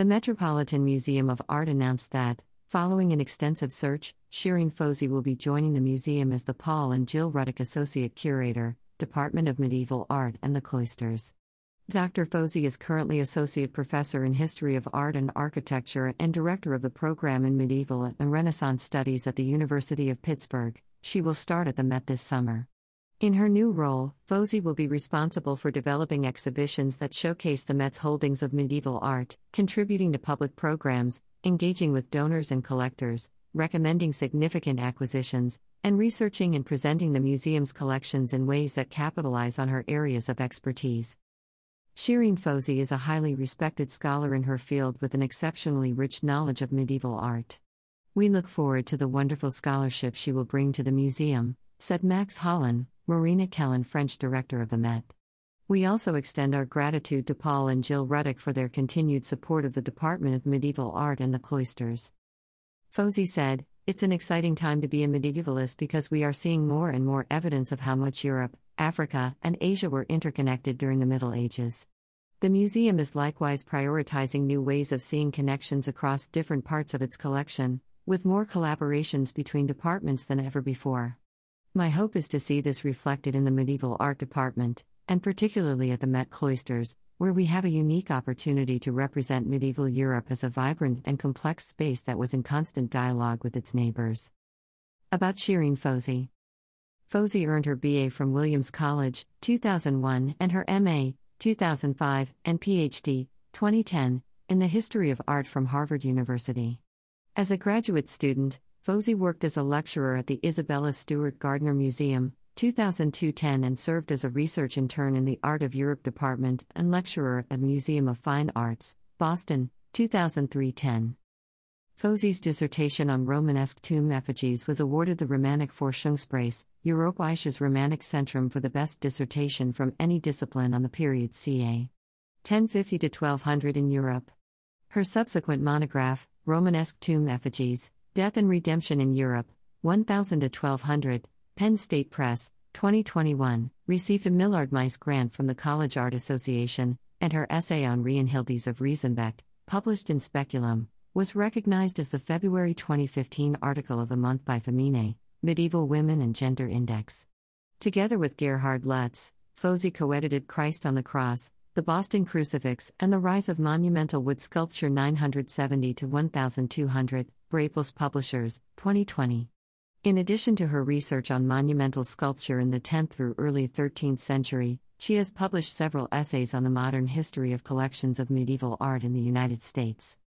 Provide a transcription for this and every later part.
The Metropolitan Museum of Art announced that, following an extensive search, Shirin Fozi will be joining the museum as the Paul and Jill Ruddock Associate Curator, Department of Medieval Art and the Cloisters. Dr. Fozi is currently Associate Professor in History of Art and Architecture and Director of the Program in Medieval and Renaissance Studies at the University of Pittsburgh. She will start at the Met this summer. In her new role, Fozi will be responsible for developing exhibitions that showcase the Met's holdings of medieval art, contributing to public programs, engaging with donors and collectors, recommending significant acquisitions, and researching and presenting the museum's collections in ways that capitalize on her areas of expertise. Shirin Fozi is a highly respected scholar in her field with an exceptionally rich knowledge of medieval art. We look forward to the wonderful scholarship she will bring to the museum, said Max Hollein, Marina Kellen, French director of the Met. We also extend our gratitude to Paul and Jill Ruddock for their continued support of the Department of Medieval Art and the Cloisters. Fozi said, It's an exciting time to be a medievalist because we are seeing more and more evidence of how much Europe, Africa, and Asia were interconnected during the Middle Ages. The museum is likewise prioritizing new ways of seeing connections across different parts of its collection, with more collaborations between departments than ever before. My hope is to see this reflected in the medieval art department, and particularly at the Met Cloisters, where we have a unique opportunity to represent medieval Europe as a vibrant and complex space that was in constant dialogue with its neighbors. About Shirin Fozi Fozi earned her BA from Williams College, 2001, and her MA, 2005, and PhD, 2010, in the history of art from Harvard University. As a graduate student, Fozi worked as a lecturer at the Isabella Stewart Gardner Museum, 2002 10, and served as a research intern in the Art of Europe Department and lecturer at Museum of Fine Arts, Boston, 2003 10. Fozi's dissertation on Romanesque tomb effigies was awarded the Romanik Forschungspreis, Europäisches Romanik Centrum for the best dissertation from any discipline on the period ca. 1050 to 1200 in Europe. Her subsequent monograph, Romanesque tomb effigies, Death and Redemption in Europe, 1000 to 1200, Penn State Press, 2021, received a Millard Meiss grant from the College Art Association, and her essay on Reinhildis of Riesenbeck, published in Speculum, was recognized as the February 2015 article of the month by Feminae, Medieval Women and Gender Index. Together with Gerhard Lutz, Fozi co edited Christ on the Cross, The Boston Crucifix, and The Rise of Monumental Wood Sculpture 970 to 1200, Brepols Publishers, 2020. In addition to her research on monumental sculpture in the 10th through early 13th century, she has published several essays on the modern history of collections of medieval art in the United States.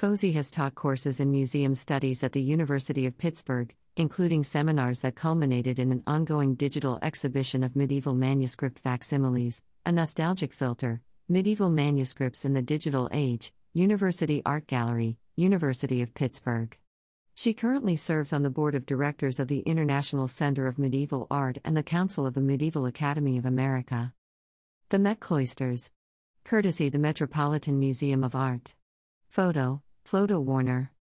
Fozi has taught courses in museum studies at the University of Pittsburgh, including seminars that culminated in an ongoing digital exhibition of medieval manuscript facsimiles, a nostalgic filter, medieval manuscripts in the digital age, University Art Gallery, University of Pittsburgh. She currently serves on the board of directors of the International Center of Medieval Art and the Council of the Medieval Academy of America. The Met Cloisters. Courtesy the Metropolitan Museum of Art. Photo Flodo Warner.